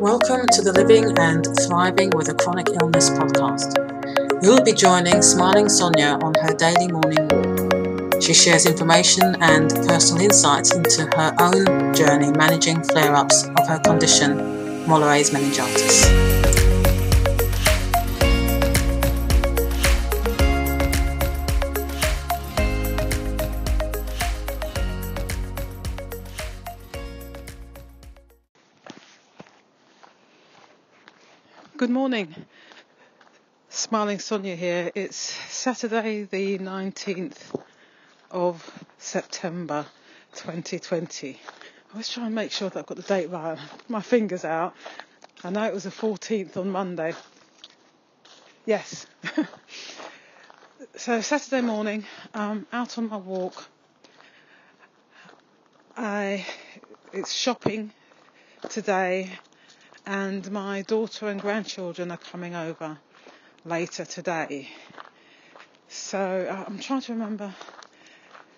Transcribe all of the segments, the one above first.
Welcome to the Living and Thriving with a Chronic Illness podcast. You'll be joining Smiling Sonia on her daily morning walk. She shares information and personal insights into her own journey managing flare ups of her condition, Mollaret's meningitis. Good morning. Smiling Sonia here. It's Saturday, the 19th of September 2020. I was trying to make sure that I've got the date right. My fingers out. I know it was the 14th on Monday. Yes. so Saturday morning, I'm out on my walk. I it's shopping today and my daughter and grandchildren are coming over later today. So uh, I'm trying to remember.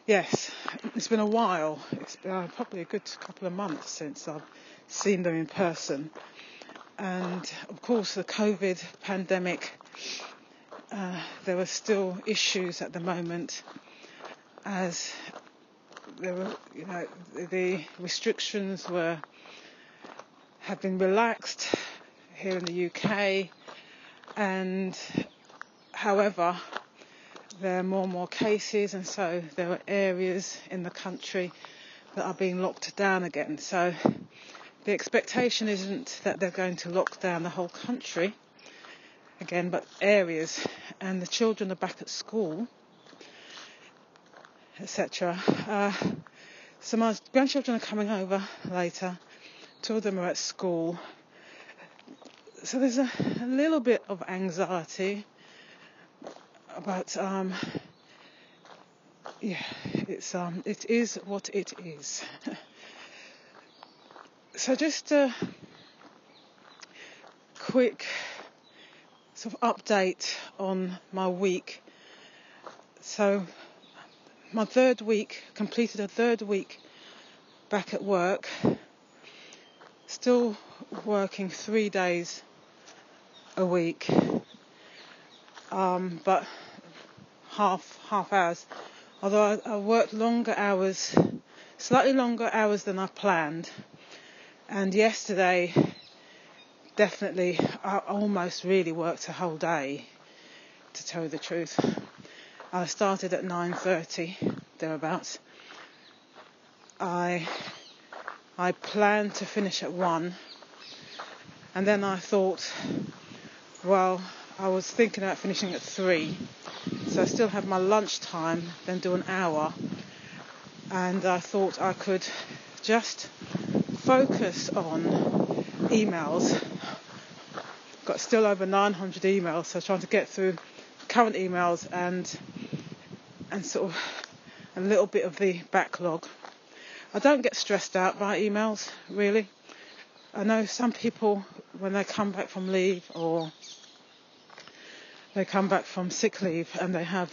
Yes, it's been a while. It's been uh, probably a good couple of months since I've seen them in person. And of course, the COVID pandemic, uh, there were still issues at the moment as there were, you know, the restrictions were have been relaxed here in the UK, and however, there are more and more cases, and so there are areas in the country that are being locked down again. So the expectation isn't that they're going to lock down the whole country again, but areas, and the children are back at school, etc. Uh, so my grandchildren are coming over later two of them are at school. So there's a, a little bit of anxiety, but um, yeah, it's um, it is what it is. so just a quick sort of update on my week. So my third week completed a third week back at work still working three days a week, um, but half half hours. Although I, I worked longer hours, slightly longer hours than I planned, and yesterday definitely I almost really worked a whole day. To tell you the truth, I started at 9:30 thereabouts. I I planned to finish at one, and then I thought, well, I was thinking about finishing at three, so I still have my lunch time, then do an hour, and I thought I could just focus on emails. Got still over 900 emails, so trying to get through current emails and and sort of a little bit of the backlog. I don't get stressed out by emails, really. I know some people, when they come back from leave or they come back from sick leave and they have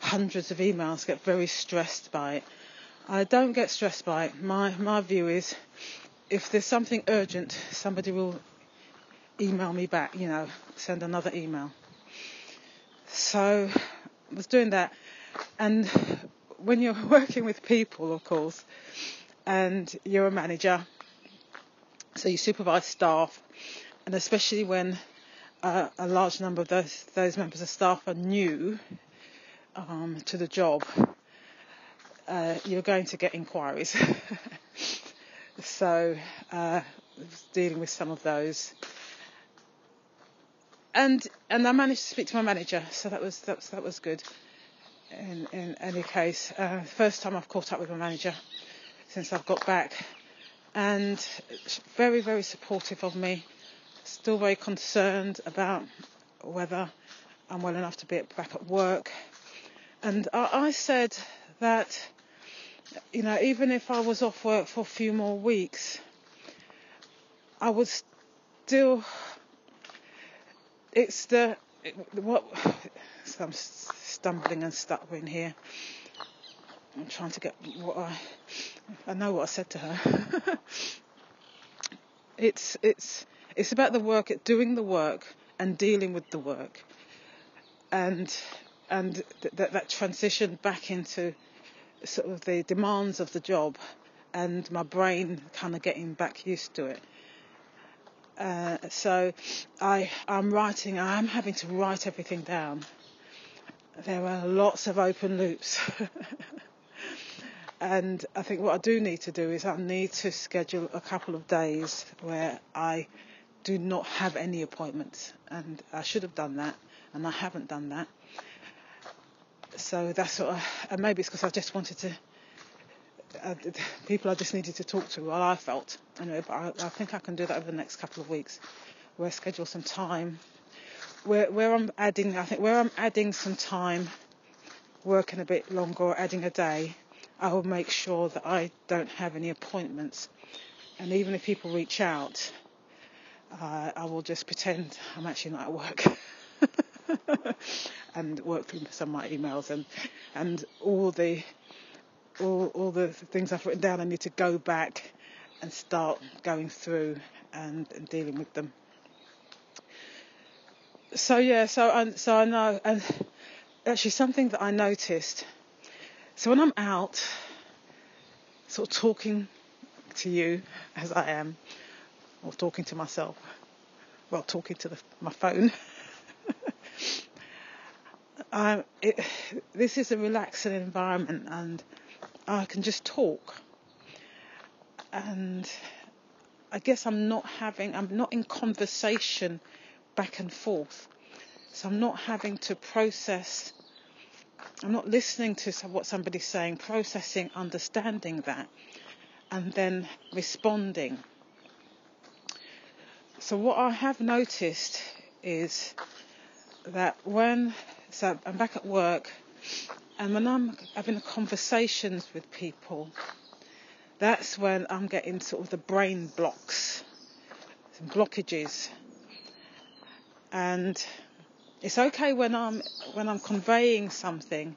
hundreds of emails, get very stressed by it. I don't get stressed by it. My, my view is if there's something urgent, somebody will email me back, you know, send another email. So I was doing that and when you're working with people, of course, and you're a manager, so you supervise staff, and especially when uh, a large number of those those members of staff are new um, to the job, uh, you're going to get inquiries. so uh, dealing with some of those. And and I managed to speak to my manager, so that was that was, that was good in, in any case. Uh, first time I've caught up with my manager since I've got back, and very, very supportive of me. Still very concerned about whether I'm well enough to be back at work. And I, I said that, you know, even if I was off work for a few more weeks, I would still. It's the what. I'm stumbling and stuttering here. I'm trying to get what I I know what I said to her. it's it's it's about the work, doing the work, and dealing with the work, and and th- that that transition back into sort of the demands of the job, and my brain kind of getting back used to it. Uh, so I I'm writing. I'm having to write everything down. There are lots of open loops. and I think what I do need to do is I need to schedule a couple of days where I do not have any appointments, and I should have done that, and I haven't done that. So that's what, I, and maybe it's because I just wanted to. Uh, people I just needed to talk to, well, I felt anyway. But I, I think I can do that over the next couple of weeks, where I schedule some time, where where I'm adding, I think where I'm adding some time, working a bit longer, or adding a day, I will make sure that I don't have any appointments, and even if people reach out, uh, I will just pretend I'm actually not at work. and work through some of my emails and and all the all all the things I've written down I need to go back and start going through and, and dealing with them. So yeah, so I, so I know and actually something that I noticed. So when I'm out, sort of talking to you as I am, or talking to myself, well, talking to the, my phone. um, it, this is a relaxing environment, and I can just talk. And I guess I'm not having, I'm not in conversation back and forth. So I'm not having to process, I'm not listening to what somebody's saying, processing, understanding that, and then responding. So what I have noticed is that when so I'm back at work and when I'm having conversations with people, that's when I'm getting sort of the brain blocks, blockages. And it's okay when I'm when I'm conveying something.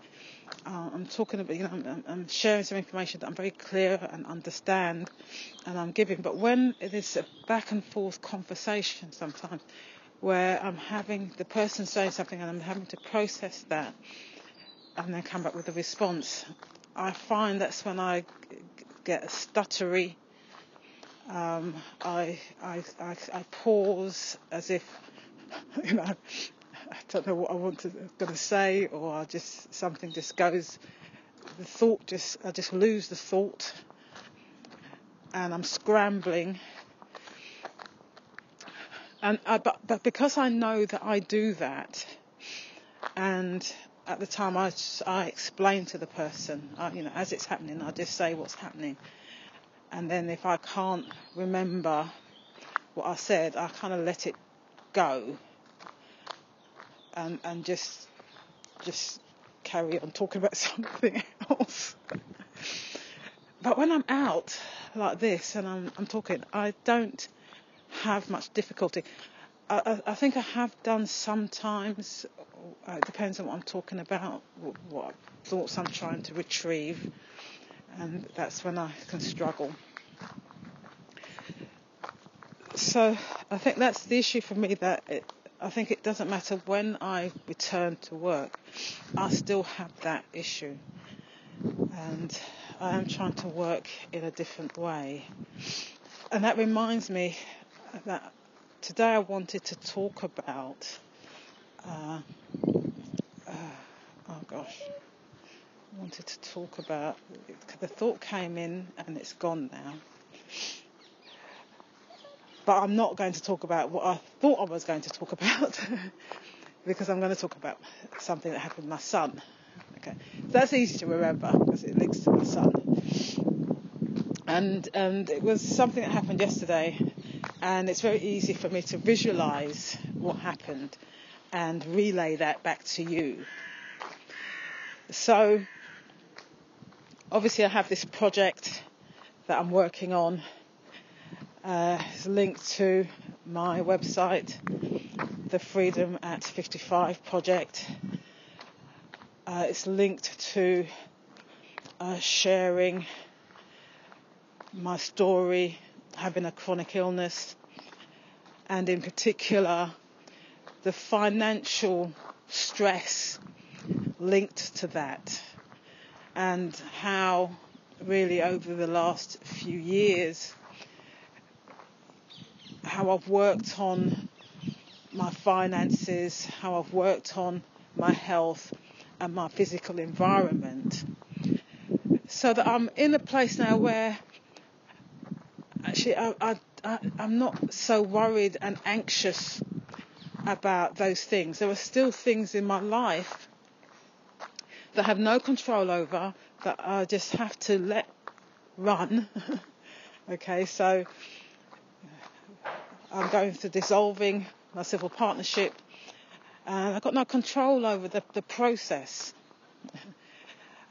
Uh, I'm talking about, you know, I'm, I'm, sharing some information that I'm very clear and understand, and I'm giving. But when it is a back and forth conversation, sometimes where I'm having the person saying something and I'm having to process that, and then come back with a response, I find that's when I get stuttery. Um, I, I, I, I pause as if, you know, I don't know what I want to going to say, or I just something just goes. The thought just I just lose the thought, and I'm scrambling. And I, but but because I know that I do that, and at the time I I explain to the person, I, you know, as it's happening, I just say what's happening, and then if I can't remember what I said, I kind of let it go and and just just carry on talking about something else. but when I'm out like this and I'm I'm talking, I don't have much difficulty. I, I, think I have done sometimes. Uh, it depends on what I'm talking about, what, what thoughts I'm trying to retrieve, and that's when I can struggle. So I think that's the issue for me that it, I think it doesn't matter when I return to work, I still have that issue. And I am trying to work in a different way. And that reminds me that today I wanted to talk about. Uh, uh, oh gosh. I wanted to talk about. The thought came in and it's gone now but I'm not going to talk about what I thought I was going to talk about because I'm going to talk about something that happened to my son. Okay, that's easy to remember because it links to my son. And and it was something that happened yesterday, and it's very easy for me to visualize what happened and relay that back to you. So obviously I have this project that I'm working on uh, it's linked to my website, the Freedom at 55 project. Uh, it's linked to uh, sharing my story, having a chronic illness, and in particular the financial stress linked to that and how really over the last few years how I've worked on my finances, how I've worked on my health and my physical environment. So that I'm in a place now where actually I, I, I, I'm not so worried and anxious about those things. There are still things in my life that I have no control over that I just have to let run. okay, so I'm going through dissolving my civil partnership. And I've got no control over the, the process.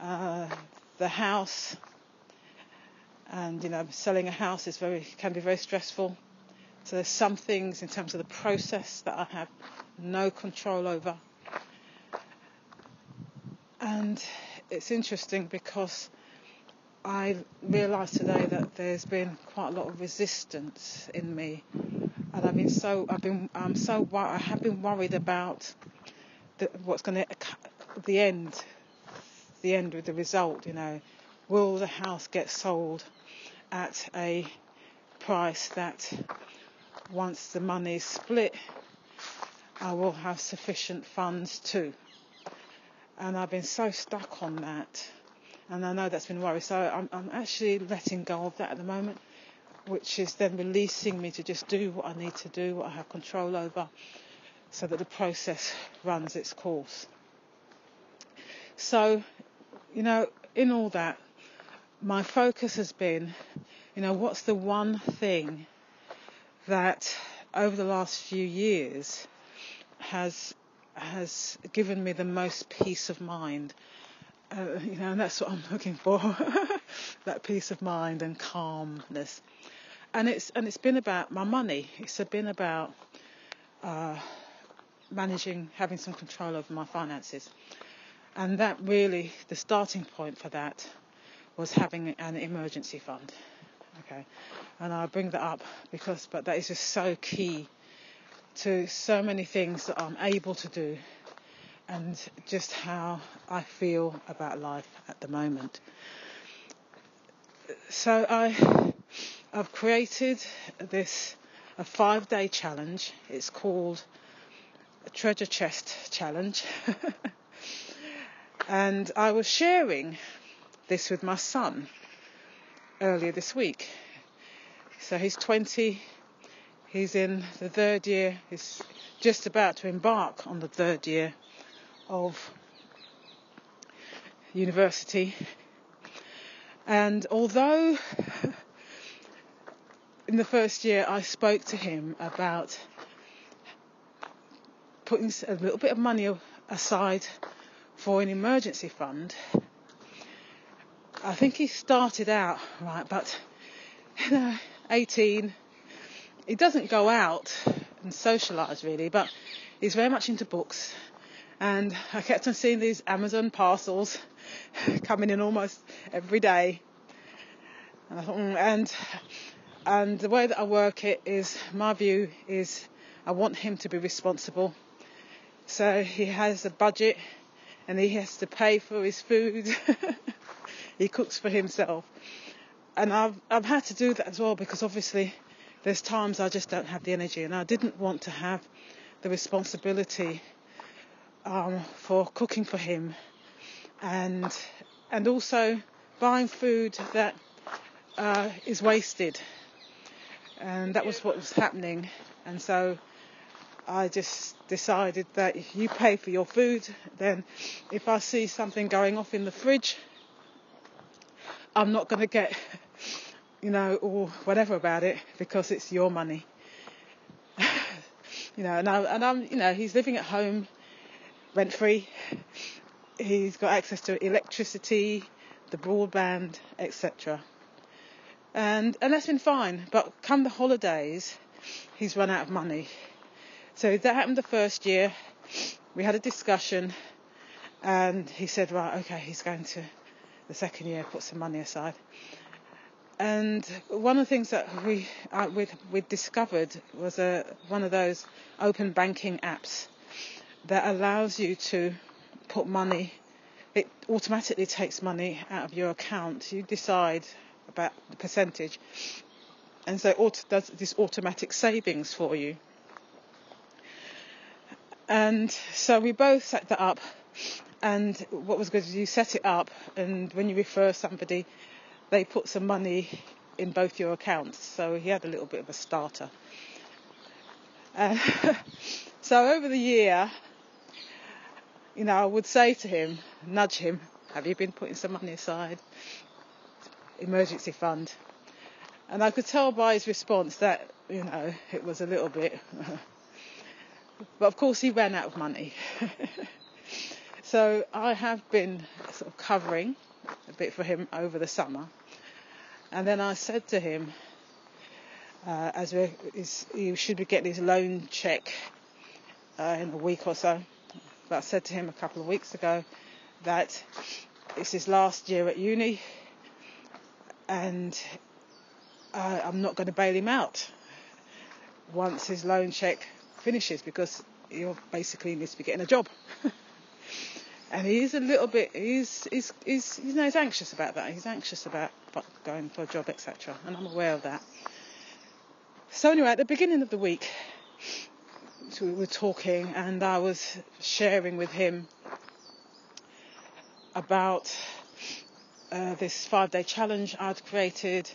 Uh, the house and you know selling a house is very can be very stressful. So there's some things in terms of the process that I have no control over. And it's interesting because I realised today that there's been quite a lot of resistance in me, and I've been so I've been I'm so I have been worried about the, what's going to the end, the end with the result. You know, will the house get sold at a price that once the money is split, I will have sufficient funds too and I've been so stuck on that, and I know that's been worry. So I'm, I'm actually letting go of that at the moment, which is then releasing me to just do what I need to do, what I have control over, so that the process runs its course. So, you know, in all that, my focus has been, you know, what's the one thing that over the last few years has has given me the most peace of mind. Uh, you know, and that's what I'm looking for. that peace of mind and calmness. And it's and it's been about my money. It's been about uh, managing, having some control over my finances. And that really, the starting point for that was having an emergency fund. Okay, and I bring that up because, but that is just so key to so many things that I'm able to do and just how I feel about life at the moment. So I I've created this a five day challenge. It's called a treasure chest challenge. and I was sharing this with my son earlier this week. So he's 20 He's in the third year, he's just about to embark on the third year of university. And although in the first year I spoke to him about putting a little bit of money aside for an emergency fund, I think he started out right, but you know, 18, he doesn't go out and socialise really, but he's very much into books. And I kept on seeing these Amazon parcels coming in almost every day. And I thought, mm, and and the way that I work it is my view is I want him to be responsible. So he has a budget and he has to pay for his food. he cooks for himself. And I've I've had to do that as well because obviously there's times I just don't have the energy, and I didn't want to have the responsibility um, for cooking for him, and and also buying food that uh, is wasted, and that was what was happening, and so. I just decided that if you pay for your food, then if I see something going off in the fridge, I'm not going to get you know, or whatever about it because it's your money. you know, and, I, and I'm, you know, he's living at home, rent free. He's got access to electricity, the broadband, etc. And and that's been fine. But come the holidays, he's run out of money. So that happened the first year. We had a discussion, and he said, right, okay, he's going to the second year put some money aside. And one of the things that we uh, we, we discovered was a one of those open banking apps that allows you to put money. It automatically takes money out of your account. You decide about the percentage, and so it does this automatic savings for you. And so we both set that up. And what was good is you set it up, and when you refer somebody, they put some money in both your accounts. So he had a little bit of a starter. Uh, so over the year, you know, I would say to him, nudge him, have you been putting some money aside? Emergency fund. And I could tell by his response that, you know, it was a little bit. but of course, he ran out of money. so I have been sort of covering a bit for him over the summer. And then I said to him, uh, as he should be getting his loan check uh, in a week or so. But I said to him a couple of weeks ago that it's his last year at uni and uh, I'm not going to bail him out once his loan check finishes because he basically needs to be getting a job. and he's a little bit he's he's he's you know he's anxious about that. He's anxious about going for a job, etc. And I'm aware of that. So anyway, at the beginning of the week, we were talking, and I was sharing with him about uh, this five-day challenge I'd created,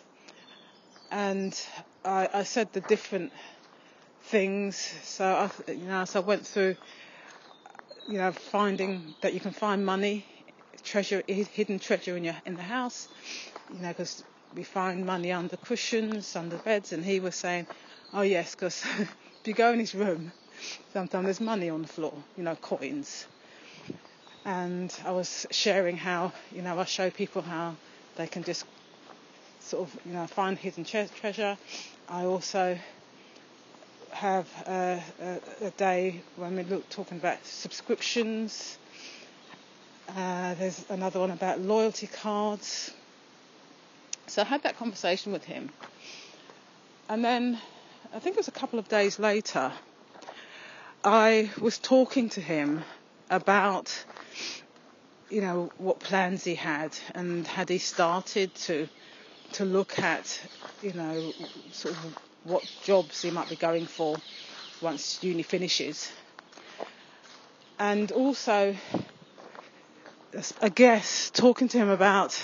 and I, I said the different things. So I, you know, so I went through you know, finding that you can find money, treasure, hidden treasure in your in the house, you know, because we find money under cushions, under beds, and he was saying, oh yes, because if you go in his room, sometimes there's money on the floor, you know, coins. And I was sharing how, you know, I show people how they can just sort of, you know, find hidden tre- treasure. I also have a, a, a day when we look talking about subscriptions. Uh, there's another one about loyalty cards. So I had that conversation with him. And then I think it was a couple of days later, I was talking to him about, you know, what plans he had and had he started to to look at, you know, sort of what jobs he might be going for once uni finishes. And also, I guess, talking to him about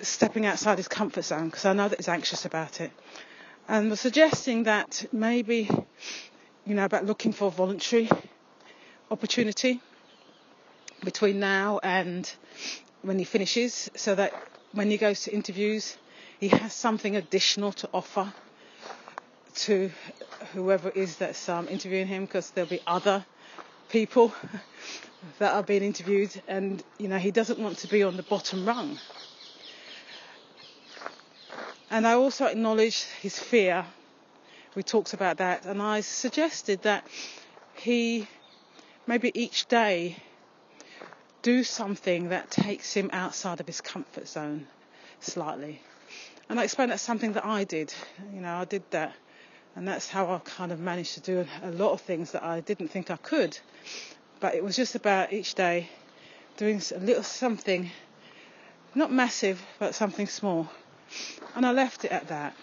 stepping outside his comfort zone because I know that he's anxious about it. And was suggesting that maybe, you know, about looking for voluntary opportunity between now and when he finishes so that when he goes to interviews, he has something additional to offer to whoever it is that's um, interviewing him because there'll be other people that are being interviewed and you know he doesn't want to be on the bottom rung. And I also acknowledged his fear. We talked about that and I suggested that he maybe each day do something that takes him outside of his comfort zone slightly and I explained that's something that I did you know I did that and that's how I kind of managed to do a lot of things that I didn't think I could. But it was just about each day doing a little something, not massive, but something small. And I left it at that.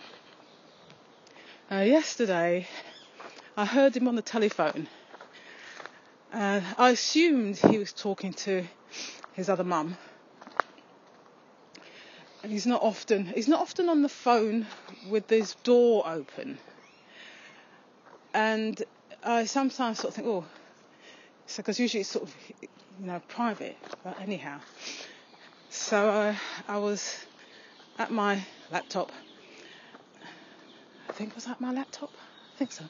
Uh, yesterday, I heard him on the telephone. Uh, I assumed he was talking to his other mum. And he's not often he's not often on the phone with his door open and I sometimes sort of think, oh, so because usually it's sort of, you know, private. But anyhow, so uh, I was at my laptop. I think was that my laptop. I think so.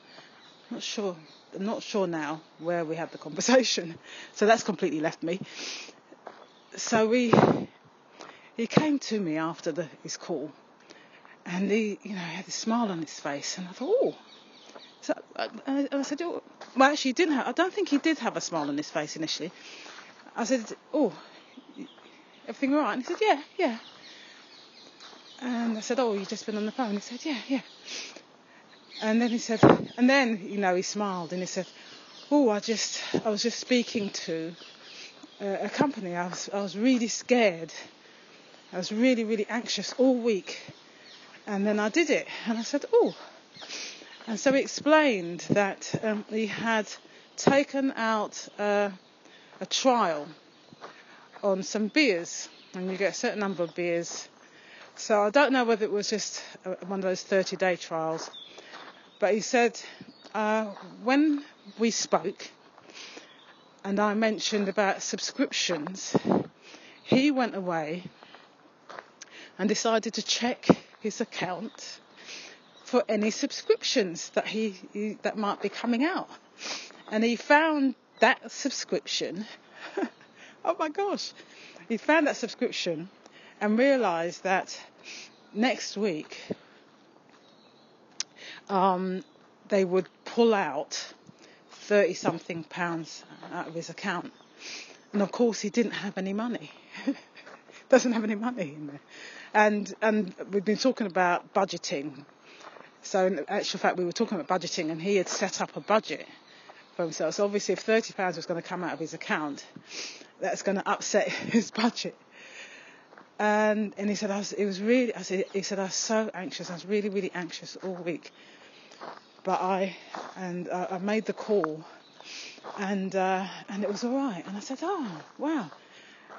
Not sure. I'm not sure now where we had the conversation. So that's completely left me. So we, he came to me after the, his call, and he, you know, had a smile on his face, and I thought, oh so I, uh, I said, oh, well, actually, he didn't have, I don't think he did have a smile on his face initially. I said, oh, everything all right? And he said, yeah, yeah. And I said, oh, you've just been on the phone. He said, yeah, yeah. And then he said, and then, you know, he smiled and he said, oh, I just, I was just speaking to a, a company. I was, I was really scared. I was really, really anxious all week. And then I did it. And I said, oh. And so he explained that um, he had taken out uh, a trial on some beers. And you get a certain number of beers. So I don't know whether it was just one of those 30 day trials but he said, uh, when we spoke and I mentioned about subscriptions, he went away and decided to check his account for any subscriptions that he, he that might be coming out. And he found that subscription. oh my gosh. He found that subscription and realized that next week um, they would pull out 30 something pounds out of his account. And of course, he didn't have any money. Doesn't have any money in there. And, and we've been talking about budgeting. So, in actual fact, we were talking about budgeting, and he had set up a budget for himself. So, obviously, if 30 pounds was going to come out of his account, that's going to upset his budget. And, and he said, I was, it was really, I said, he said, I was so anxious. I was really, really anxious all week but I and uh, I made the call, and uh, and it was all right. And I said, oh wow,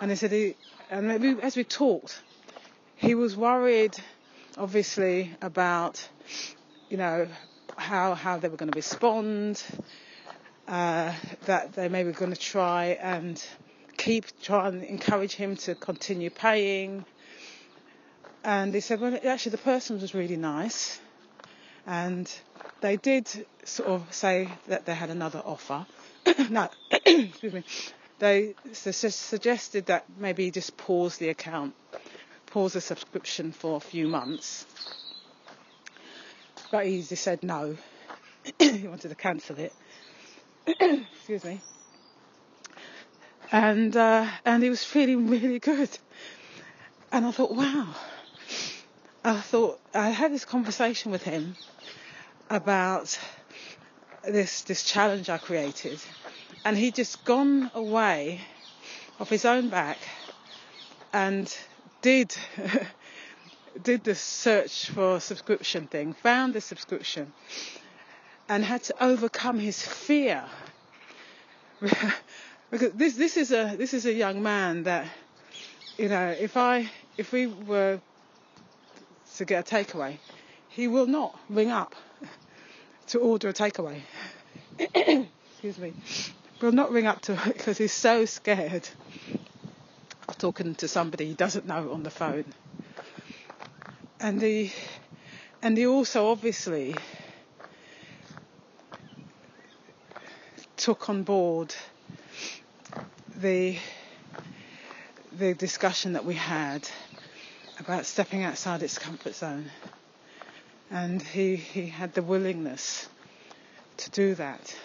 and he said he and maybe as we talked, he was worried, obviously about you know how how they were going to respond, uh, that they maybe going to try and keep try and encourage him to continue paying. And he said, well, actually, the person was really nice, and they did sort of say that they had another offer. no, excuse me. They su- suggested that maybe just pause the account, pause the subscription for a few months. But he just said no. he wanted to cancel it. excuse me. And uh, and he was feeling really good. And I thought, wow. I thought I had this conversation with him about this this challenge I created, and he'd just gone away off his own back and did did the search for subscription thing, found the subscription, and had to overcome his fear. because this this is a this is a young man that you know if I if we were to get a takeaway, he will not ring up to order a takeaway. Excuse me. Will not ring up to because he's so scared of talking to somebody he doesn't know on the phone. And he and he also obviously took on board the the discussion that we had about stepping outside its comfort zone and he, he had the willingness to do that.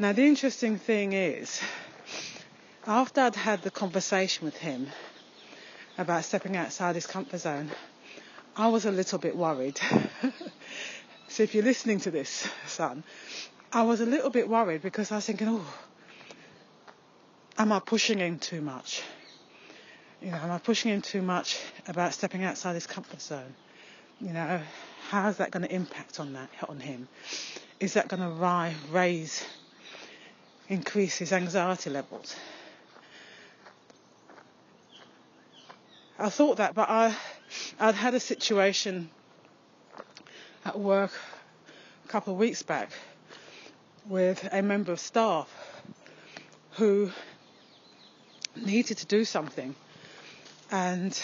Now, the interesting thing is, after I'd had the conversation with him about stepping outside his comfort zone, I was a little bit worried. so, if you're listening to this, son, I was a little bit worried because I was thinking, oh, am I pushing him too much? You know, am I pushing him too much about stepping outside his comfort zone? You know, how is that going to impact on that on him? Is that going to raise, increase his anxiety levels? I thought that, but I, I'd had a situation at work a couple of weeks back with a member of staff who needed to do something, and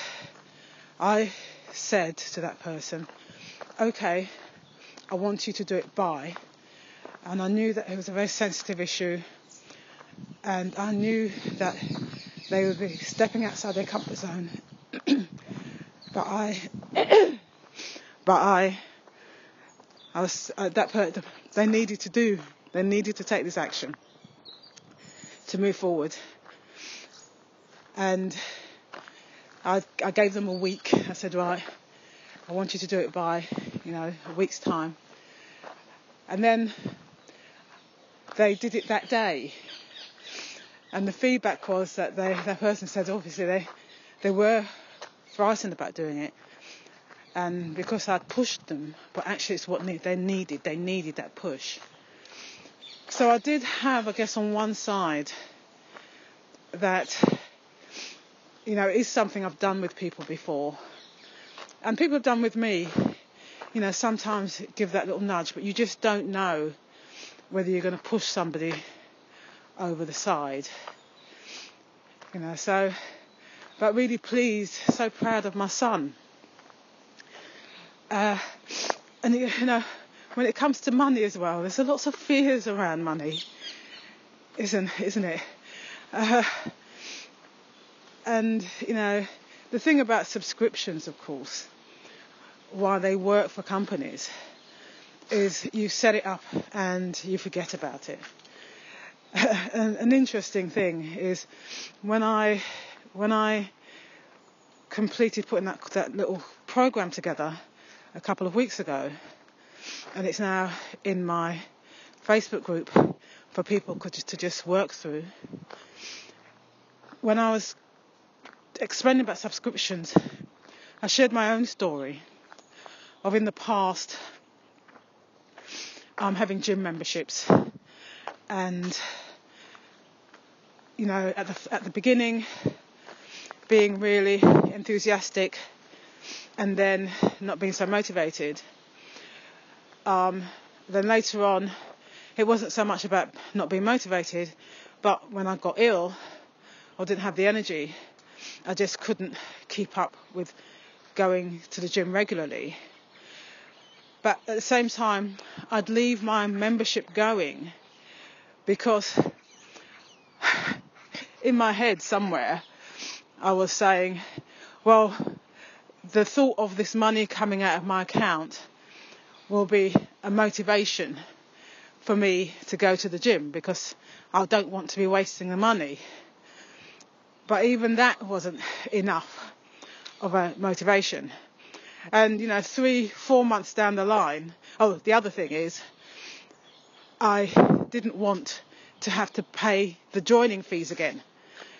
I said to that person, okay, I want you to do it by. And I knew that it was a very sensitive issue, and I knew that they would be stepping outside their comfort zone. but I, but I, I was uh, that per- they needed to do, they needed to take this action to move forward. And I, I gave them a week. I said, right, I want you to do it by, you know, a week's time. And then they did it that day. And the feedback was that they, that person said obviously they, they were frightened about doing it. And because I'd pushed them, but actually it's what they needed. They needed that push. So I did have, I guess, on one side that, you know, it is something I've done with people before. And people have done with me, you know, sometimes give that little nudge, but you just don't know whether you're going to push somebody over the side. You know, so, but really pleased, so proud of my son. Uh, and you know, when it comes to money as well, there's a lots of fears around money, isn't isn't it? Uh, and you know, the thing about subscriptions, of course, why they work for companies, is you set it up and you forget about it. an, an interesting thing is when I when I completed putting that that little program together a couple of weeks ago, and it's now in my Facebook group for people to just work through. When I was explaining about subscriptions, I shared my own story of in the past um, having gym memberships. And you know at the at the beginning being really enthusiastic and then not being so motivated. Um, then later on it wasn't so much about not being motivated but when I got ill or didn't have the energy I just couldn't keep up with going to the gym regularly but at the same time I'd leave my membership going because in my head somewhere, I was saying, well, the thought of this money coming out of my account will be a motivation for me to go to the gym because I don't want to be wasting the money. But even that wasn't enough of a motivation. And, you know, three, four months down the line, oh, the other thing is, I didn't want to have to pay the joining fees again.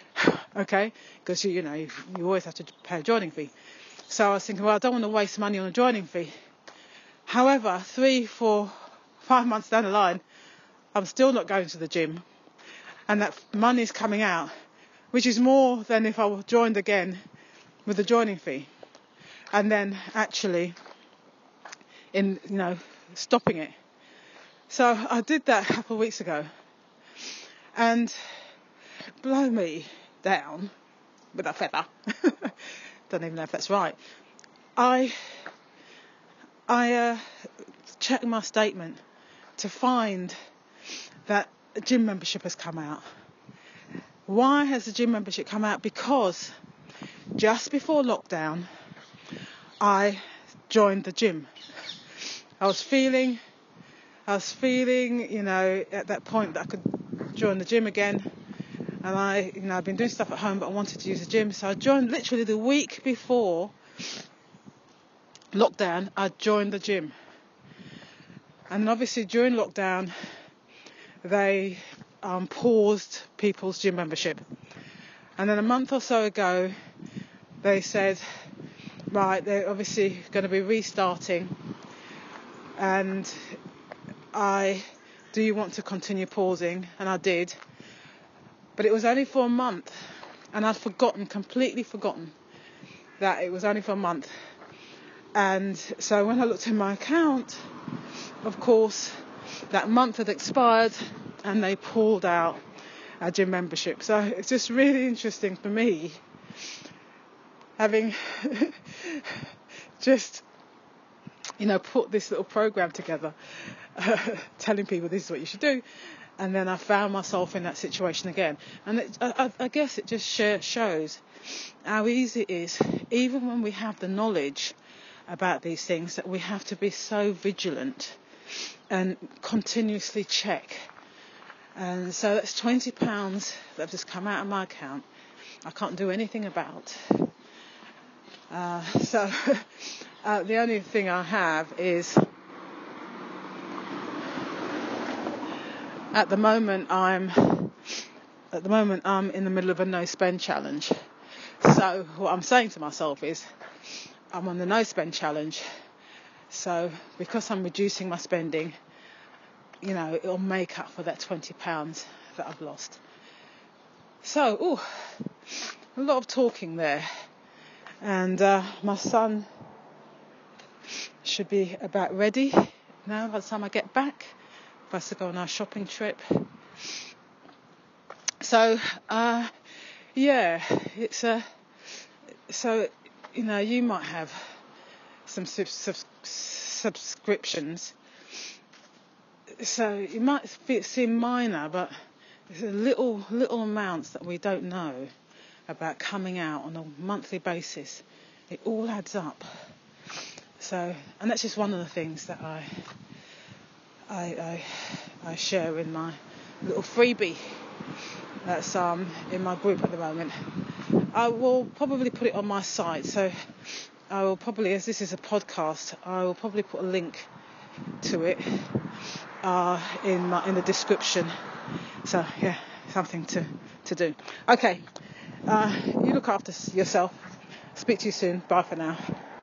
okay? Because, you, you know, you, always have to pay a joining fee. So I was thinking, well, I don't want to waste money on a joining fee. However, three, four, five months down the line, I'm still not going to the gym. And that money's coming out, which is more than if I joined again with a joining fee. And then actually, in, you know, stopping it. So I did that a couple of weeks ago. And blow me down with a feather. Don't even know if that's right. I I uh, checked my statement to find that gym membership has come out. Why has the gym membership come out? Because just before lockdown, I joined the gym. I was feeling I was feeling, you know, at that point that I could join the gym again. And I, you know, I've been doing stuff at home, but I wanted to use the gym. So I joined literally the week before lockdown, I joined the gym. And obviously during lockdown, they um, paused people's gym membership. And then a month or so ago, they said, right, they're obviously going to be restarting. And I, do you want to continue pausing? And I did. But it was only for a month. And I'd forgotten, completely forgotten, that it was only for a month. And so when I looked in my account, of course, that month had expired and they pulled out our gym membership. So it's just really interesting for me having just you know put this little program together uh, telling people this is what you should do. And then I found myself in that situation again. And it, I, I, guess it just shows how easy it is, even when we have the knowledge about these things, that we have to be so vigilant and continuously check. And so that's £20 that have just come out of my account. I can't do anything about. Uh, so Uh, the only thing I have is at the moment I'm at the moment I'm in the middle of a no spend challenge. So what I'm saying to myself is I'm on the no spend challenge. So because I'm reducing my spending, you know, it'll make up for that twenty pounds that I've lost. So, ooh, a lot of talking there. And uh, my son should be about ready now by the time I get back for us to go on our shopping trip. So, uh, yeah, it's a. Uh, so, you know, you might have some sub- sub- subscriptions. So it might seem minor, but it's little little amounts that we don't know about coming out on a monthly basis. It all adds up. So, and that's just one of the things that I I, I, I share in my little freebie that's um, in my group at the moment. I will probably put it on my site. So I will probably, as this is a podcast, I will probably put a link to it uh, in my in the description. So yeah, something to to do. Okay, uh, you look after yourself. Speak to you soon. Bye for now.